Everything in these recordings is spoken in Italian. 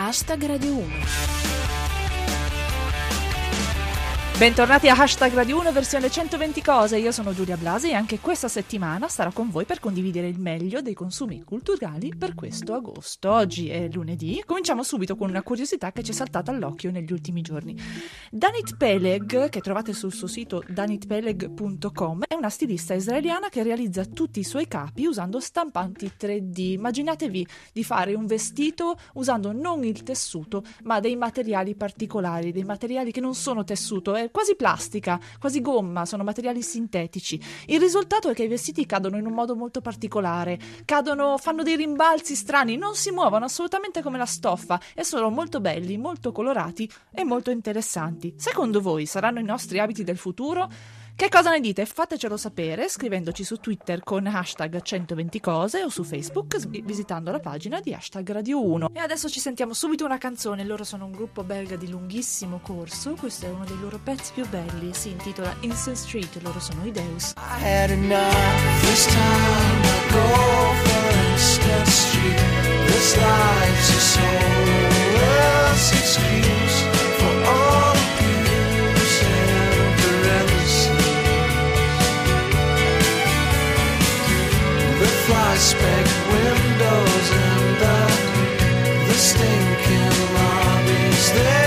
Hashtag Radio 1. Bentornati a Hashtag Radio 1 versione 120 cose, io sono Giulia Blasi e anche questa settimana sarò con voi per condividere il meglio dei consumi culturali per questo agosto. Oggi è lunedì, cominciamo subito con una curiosità che ci è saltata all'occhio negli ultimi giorni. Danit Peleg, che trovate sul suo sito danitpeleg.com, è una stilista israeliana che realizza tutti i suoi capi usando stampanti 3D. Immaginatevi di fare un vestito usando non il tessuto, ma dei materiali particolari, dei materiali che non sono tessuto, è quasi plastica, quasi gomma, sono materiali sintetici. Il risultato è che i vestiti cadono in un modo molto particolare, cadono, fanno dei rimbalzi strani, non si muovono assolutamente come la stoffa e sono molto belli, molto colorati e molto interessanti. Secondo voi saranno i nostri abiti del futuro? Che cosa ne dite? Fatecelo sapere scrivendoci su Twitter con hashtag 120 cose o su Facebook visitando la pagina di hashtag Radio 1. E adesso ci sentiamo subito una canzone. Loro sono un gruppo belga di lunghissimo corso. Questo è uno dei loro pezzi più belli. Si intitola Instant Street. Loro sono i Deus. I had enough this time I go for Instant Street. This life's a soulless excuse fly windows and the, the stinking lobbies. They'll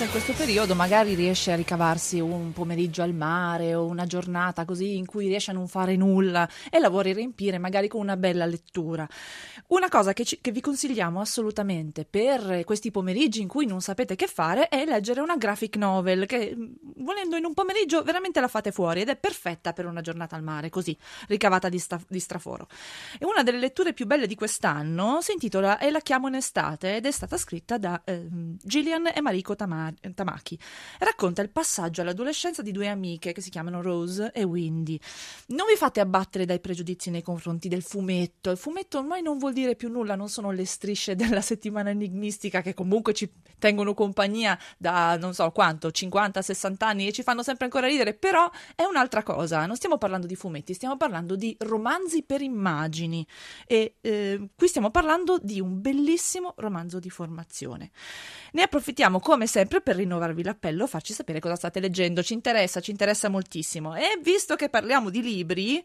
in questo periodo, magari riesce a ricavarsi un pomeriggio al mare o una giornata così in cui riesce a non fare nulla e la vuole riempire magari con una bella lettura. Una cosa che, ci, che, vi consigliamo assolutamente per questi pomeriggi in cui non sapete che fare è leggere una graphic novel che mm, volendo in un pomeriggio veramente la fate fuori ed è perfetta per una giornata al mare, così ricavata di, sta, di straforo. E una delle letture più belle di quest'anno si intitola E la chiamo in estate ed è stata scritta da eh, Gillian e Mariko Tama- Tamaki. Racconta il passaggio all'adolescenza di due amiche che si chiamano Rose e Windy. Non vi fate abbattere dai pregiudizi nei confronti del fumetto. Il fumetto ormai non vuol dire più nulla, non sono le strisce della settimana enigmistica che comunque ci tengono compagnia da non so quanto, 50-60 anni e ci fanno sempre ancora ridere, però è un'altra cosa, non stiamo parlando di fumetti, stiamo parlando di romanzi per immagini e eh, qui stiamo parlando di un bellissimo romanzo di formazione. Ne approfittiamo come sempre per rinnovarvi l'appello, farci sapere cosa state leggendo, ci interessa, ci interessa moltissimo e visto che parliamo di libri,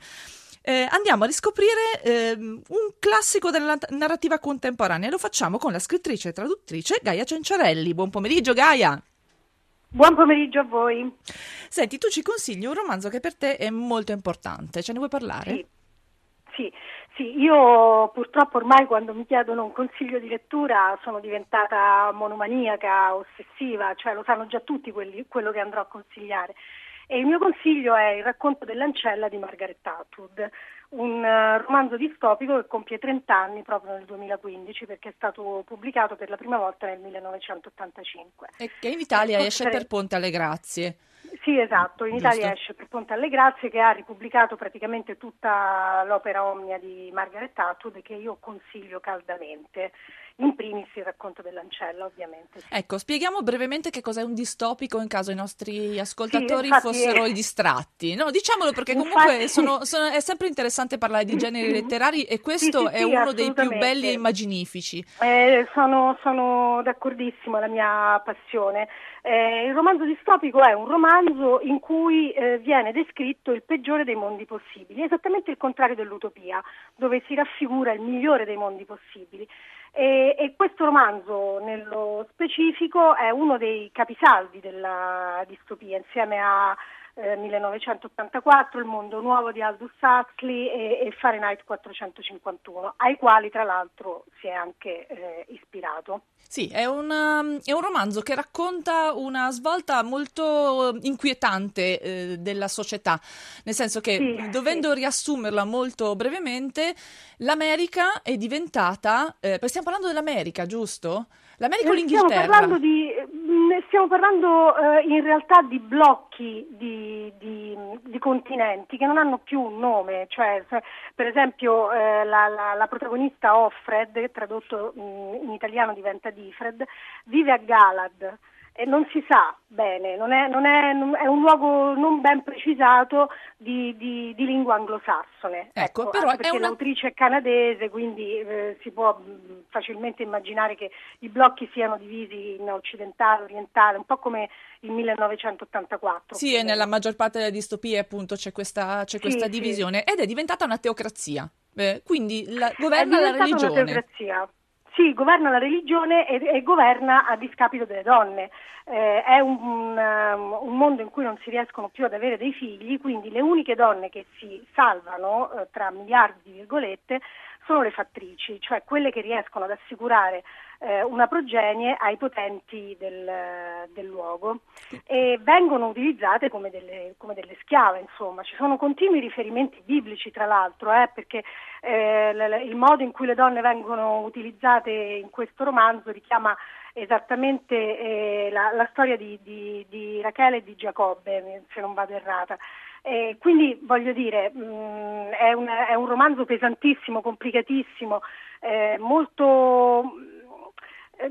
eh, andiamo a riscoprire eh, un classico della narrativa contemporanea. Lo facciamo con la scrittrice e traduttrice Gaia Cenciarelli. Buon pomeriggio, Gaia. Buon pomeriggio a voi. Senti, tu ci consigli un romanzo che per te è molto importante, ce ne vuoi parlare? Sì. Sì, sì, io purtroppo ormai quando mi chiedono un consiglio di lettura sono diventata monomaniaca, ossessiva, cioè lo sanno già tutti quelli, quello che andrò a consigliare. E il mio consiglio è Il racconto dell'ancella di Margaret Atwood, un uh, romanzo distopico che compie 30 anni proprio nel 2015 perché è stato pubblicato per la prima volta nel 1985. E che in Italia esce per Ponte alle Grazie. Sì, esatto, in Giusto. Italia esce per Ponte alle Grazie che ha ripubblicato praticamente tutta l'opera omnia di Margaret Atwood che io consiglio caldamente in primis il racconto dell'ancella ovviamente. Sì. Ecco, spieghiamo brevemente che cos'è un distopico in caso i nostri ascoltatori sì, fossero è... distratti. No, diciamolo perché comunque infatti... sono, sono, è sempre interessante parlare di generi letterari e questo è uno dei più belli e immaginifici. Eh, sono, sono d'accordissimo, è la mia passione. Eh, il romanzo distopico è un romanzo in cui eh, viene descritto il peggiore dei mondi possibili, esattamente il contrario dell'utopia, dove si raffigura il migliore dei mondi possibili. E, e, questo romanzo nello specifico è uno dei capisaldi della distopia, insieme a eh, 1984, Il mondo nuovo di Aldous Huxley e, e, Fahrenheit 451, ai quali tra l'altro si è anche eh, ispirato. Sì, è un, um, è un, romanzo che racconta una svolta molto inquietante eh, della società, nel senso che, sì, dovendo sì. riassumerla molto brevemente, l'America è diventata, eh, stiamo parlando dell'America, giusto? L'America o l'Inghilterra? Stiamo parlando di stiamo parlando eh, in realtà di blocchi di, di, di, continenti che non hanno più un nome, cioè per esempio eh, la, la, la, protagonista Offred, tradotto mh, in italiano diventa Difred, vive a Galad e non si sa bene, non è, non è, è, un luogo non ben precisato di, di, di lingua anglosassone. Ecco, ecco però perché una... l'autrice è canadese, quindi eh, si può mh, facilmente immaginare che i blocchi siano divisi in occidentale, orientale, un po' come il 1984. Sì, e nella maggior parte delle distopie appunto c'è questa, c'è questa sì, divisione sì. ed è diventata una teocrazia. Eh, quindi la, governa la religione. Una teocrazia. Sì, governa la religione e, e governa a discapito delle donne. Eh, è un, un, un, mondo in cui non si riescono più ad avere dei figli, quindi le uniche donne che si salvano, eh, tra miliardi di virgolette, sono le fattrici, cioè quelle che riescono ad assicurare eh, una progenie ai potenti del, del, luogo e vengono utilizzate come delle, come delle, schiave, insomma. Ci sono continui riferimenti biblici, tra l'altro, eh, perché eh, l- il modo in cui le donne vengono utilizzate in questo romanzo richiama esattamente eh, la, la, storia di, di, di, Rachele e di Giacobbe, se non vado errata. Eh, quindi voglio dire, mh, mm, è, un, è, un, romanzo pesantissimo, complicatissimo, eh, molto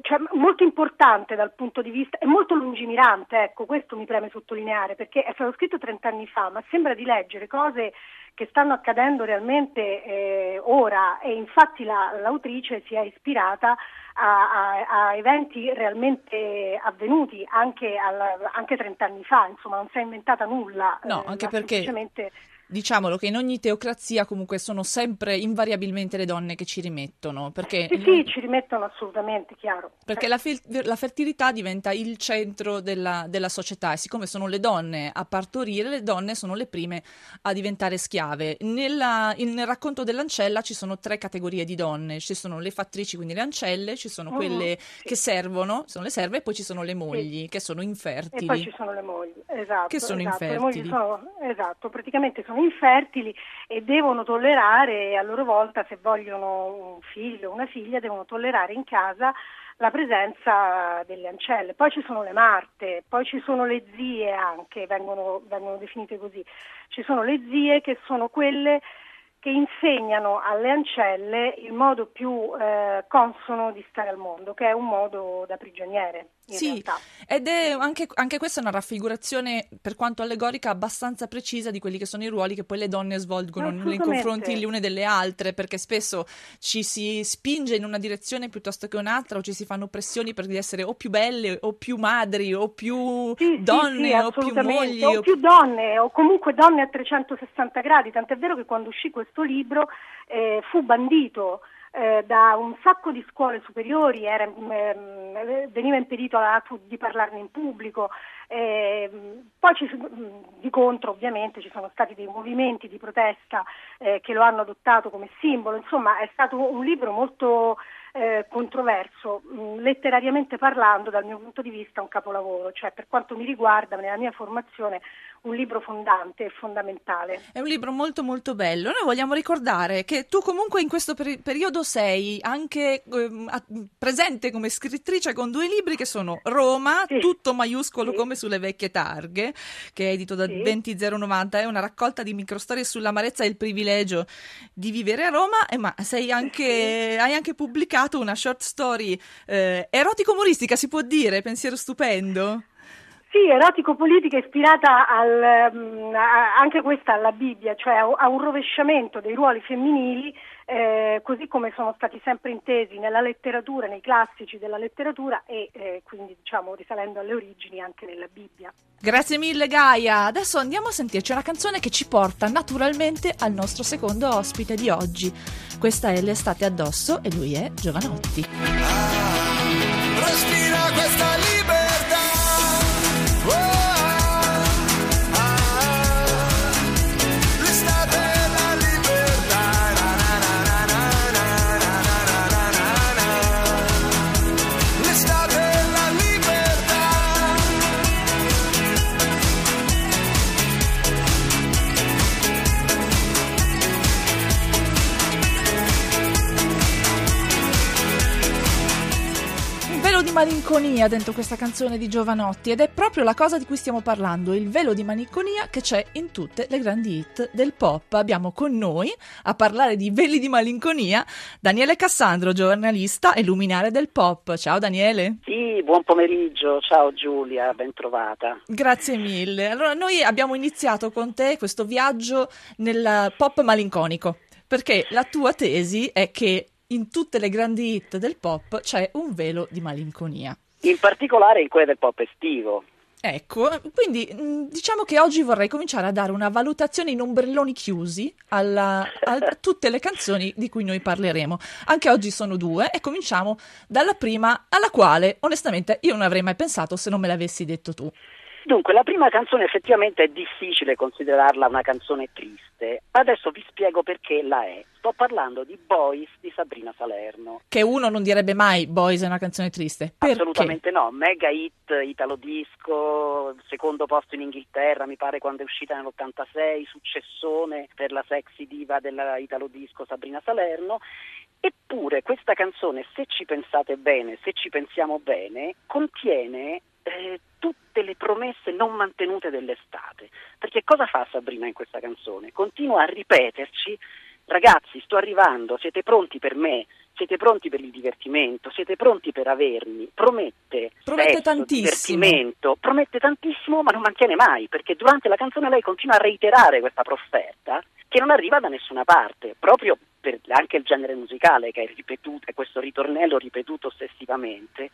cioè, molto importante dal punto di vista, è molto lungimirante, ecco, questo mi preme sottolineare, perché è stato scritto 30 anni fa, ma sembra di leggere cose che stanno accadendo realmente eh, ora e infatti la, l'autrice si è ispirata a, a, a eventi realmente avvenuti anche, al, anche, 30 anni fa, insomma non si è inventata nulla. No, eh, anche perché... Semplicemente diciamolo che in ogni teocrazia comunque sono sempre invariabilmente le donne che ci rimettono. Perché sì, sì, ci rimettono assolutamente, chiaro. Perché la, fe- la fertilità diventa il centro della, della, società e siccome sono le donne a partorire, le donne sono le prime a diventare schiave. Nella, in, nel racconto dell'ancella ci sono tre categorie di donne, ci sono le fattrici, quindi le ancelle, ci sono uh-huh, quelle sì. che servono, sono le serve, e poi ci sono le mogli sì. che sono infertili. E poi ci sono le mogli, esatto. Che sono esatto. infertili. Sono, esatto, praticamente sono sono infertili e devono tollerare a loro volta, se vogliono un figlio o una figlia, devono tollerare in casa la presenza delle ancelle. Poi ci sono le marte, poi ci sono le zie anche, vengono, vengono definite così. Ci sono le zie che sono quelle che insegnano alle ancelle il modo più eh, consono di stare al mondo, che è un modo da prigioniere. Sì, realtà. ed è anche, anche, questa una raffigurazione, per quanto allegorica, abbastanza precisa di quelli che sono i ruoli che poi le donne svolgono nei confronti le une delle altre, perché spesso ci si spinge in una direzione piuttosto che un'altra, o ci si fanno pressioni per essere o più belle, o più madri, o più sì, donne, sì, o più mogli. O più donne, o comunque donne a 360 gradi, tant'è vero che quando uscì questo questo libro eh, fu bandito eh, da un sacco di scuole superiori, era, eh, veniva impedito alla, di parlarne in pubblico, eh, poi ci, di contro ovviamente ci sono stati dei movimenti di protesta eh, che lo hanno adottato come simbolo, insomma è stato un libro molto eh, controverso, mh, letterariamente parlando dal mio punto di vista un capolavoro, cioè per quanto mi riguarda nella mia formazione un libro fondante e fondamentale. È un libro molto molto bello. Noi vogliamo ricordare che tu comunque in questo per- periodo sei anche eh, presente come scrittrice con due libri che sono Roma, sì. tutto maiuscolo sì. come sulle vecchie targhe, che è edito da sì. 20090, è una raccolta di microstorie sull'amarezza e il privilegio di vivere a Roma, e ma sei anche, hai anche pubblicato una short story eh, erotico-umoristica, si può dire, pensiero stupendo. Sì, erotico-politica ispirata al, um, a, anche questa alla Bibbia, cioè a, a un rovesciamento dei ruoli femminili, eh, così come sono stati sempre intesi nella letteratura, nei classici della letteratura e eh, quindi diciamo risalendo alle origini anche nella Bibbia. Grazie mille Gaia, adesso andiamo a sentirci una canzone che ci porta naturalmente al nostro secondo ospite di oggi. Questa è L'estate addosso e lui è Giovanotti. Ah, malinconia dentro questa canzone di Giovanotti ed è proprio la cosa di cui stiamo parlando, il velo di malinconia che c'è in tutte le grandi hit del pop. Abbiamo con noi a parlare di veli di malinconia Daniele Cassandro, giornalista e luminare del pop. Ciao Daniele. Sì, buon pomeriggio, ciao Giulia, ben trovata. Grazie mille. Allora, noi abbiamo iniziato con te questo viaggio nel pop malinconico, perché la tua tesi è che in tutte le grandi hit del pop c'è un velo di malinconia. In particolare in quelle del pop estivo. Ecco, quindi mh, diciamo che oggi vorrei cominciare a dare una valutazione in ombrelloni chiusi alla- a tutte le canzoni di cui noi parleremo. Anche oggi sono due e cominciamo dalla prima alla quale onestamente io non avrei mai pensato se non me l'avessi detto tu. Dunque, la prima canzone effettivamente è difficile considerarla una canzone triste. Adesso vi spiego perché la è. Sto parlando di Boys di Sabrina Salerno. Che uno non direbbe mai Boys è una canzone triste. Perché? Assolutamente no, mega hit italo disco, secondo posto in Inghilterra, mi pare quando è uscita nell'86, successone per la sexy diva della italo disco Sabrina Salerno. Eppure questa canzone, se ci pensate bene, se ci pensiamo bene, contiene eh, tutte le promesse non mantenute dell'estate. Perché cosa fa Sabrina in questa canzone? Continua a ripeterci, ragazzi, sto arrivando, siete pronti per me? Siete pronti per il divertimento? Siete pronti per avermi? Promette, Promette sesso, tantissimo. divertimento, promette tantissimo ma non mantiene mai, perché durante la canzone lei continua a reiterare questa profferta che non arriva da nessuna parte, proprio per anche il genere musicale che è ripetuto, è questo ritornello ripetuto ossessivamente.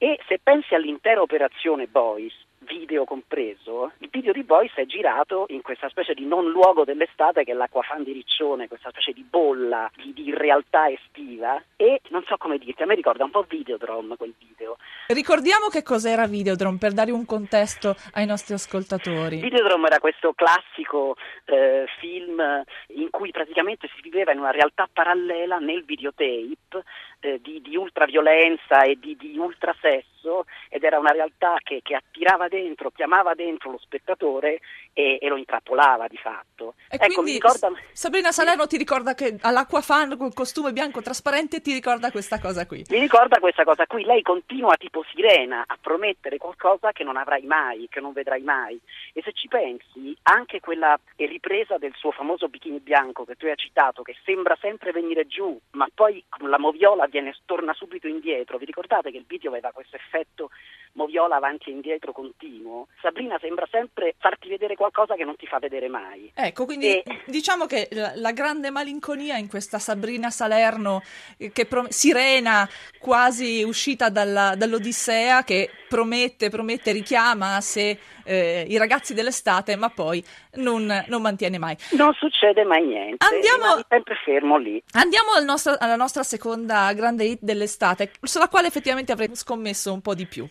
E se pensi all'intera operazione Boys, video compreso, il video di Boys è girato in questa specie di non luogo dell'estate che è l'acquafan di Riccione, questa specie di bolla di, di realtà estiva e non so come dirti, a me ricorda un po' Videodrome quel video. Ricordiamo che cos'era Videodrome per dare un contesto ai nostri ascoltatori. Videodrome era questo classico eh, film in cui praticamente si viveva in una realtà parallela nel videotape eh, di, di ultraviolenza e di, di ultrasesso ed era una realtà che, che attirava dentro, chiamava dentro lo spettatore e, e lo intrappolava di fatto. E ecco, quindi ricorda... Sabrina Salerno ti ricorda che all'Aquafan col costume bianco trasparente ti ricorda questa cosa qui. Mi ricorda questa cosa qui, lei continua tipo sirena a promettere qualcosa che non avrai mai, che non vedrai mai. E se ci pensi, anche quella ripresa del suo famoso bikini bianco che tu hai citato, che sembra sempre venire giù, ma poi con la moviola viene, torna subito indietro. Vi ricordate che il video aveva questo effetto moviola avanti e indietro continuo? Sabrina sembra sempre farti vedere qualcosa che non ti fa vedere mai. Ecco, quindi E- diciamo che la, la grande malinconia in questa Sabrina Salerno, eh, che prom- sirena quasi uscita dalla- dall'Odissea, che promette, promette, richiama sé eh, i ragazzi dell'estate, ma poi non, non mantiene mai. Non succede mai niente, Andiamo- sempre fermo lì. Andiamo al nostro- alla nostra seconda grande hit dell'estate, sulla quale effettivamente avrei scommesso un po' di più.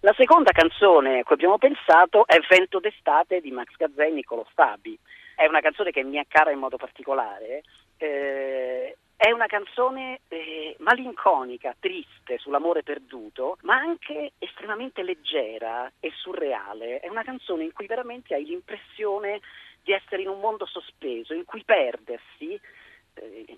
La seconda canzone a cui abbiamo pensato è Vento d'estate di Max Gazzè e Niccolo Stabi. È una canzone che mi è cara in modo particolare. eh, è una canzone malinconica, triste sull'amore perduto, ma anche estremamente leggera e surreale. È una canzone in cui veramente hai l'impressione di essere in un mondo sospeso, in cui perdersi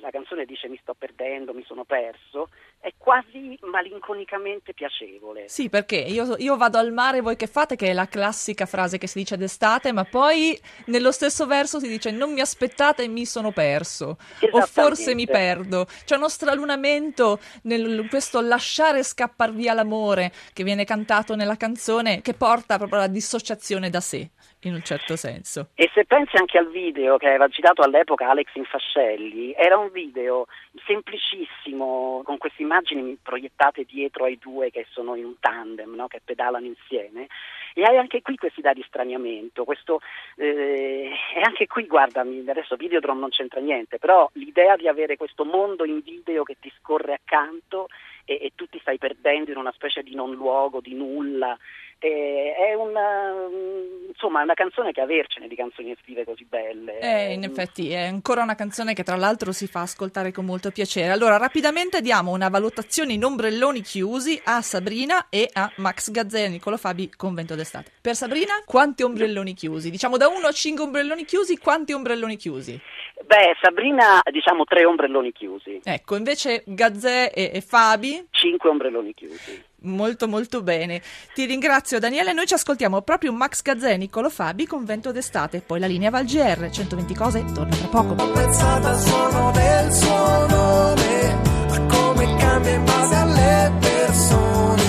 la canzone dice mi sto perdendo, mi sono perso, è quasi malinconicamente piacevole. Sì, perché io, io vado al mare, voi che fate? Che è la classica frase che si dice d'estate, ma poi nello stesso verso si dice non mi aspettate, mi sono perso. O forse mi perdo. C'è uno stralunamento nel questo lasciare scappar via l'amore che viene cantato nella canzone che porta proprio alla dissociazione da sé, in un certo senso. E se pensi anche al video che aveva girato all'epoca Alex Infascelli, era un video semplicissimo, con queste immagini proiettate dietro ai due che sono in un tandem, no? che pedalano insieme, e hai anche qui questi dati di straniamento, questo, eh, e anche qui, guardami, adesso Videodrome non c'entra niente, però l'idea di avere questo mondo in video che ti scorre accanto e, e tu ti stai perdendo in una specie di non luogo, di nulla, eh, è una, mm, insomma, una canzone che avercene di canzoni estive così belle. Eh, in effetti è ancora una canzone che tra l'altro si fa ascoltare con molto piacere. Allora, rapidamente diamo una valutazione in ombrelloni chiusi a Sabrina e a Max Gazzè e Niccolo Fabi Convento d'estate. Per Sabrina, quanti ombrelloni chiusi? Diciamo da 1 a 5 ombrelloni chiusi, quanti ombrelloni chiusi? Beh, Sabrina, diciamo tre ombrelloni chiusi, Ecco, invece Gazzè e, e Fabi, cinque ombrelloni chiusi. Molto molto bene. Ti ringrazio Daniele, noi ci ascoltiamo proprio Max Gazzè, Niccolo Fabi con Vento d'estate, poi la linea Val GR, 120 cose, torna tra poco. Ho pensato al suono del suo nome, a come cambia in base alle persone.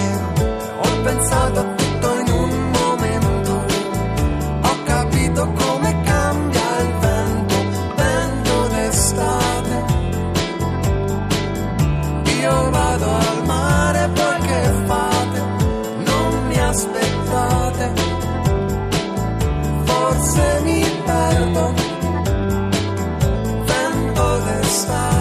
Ho pensato forse mi perdo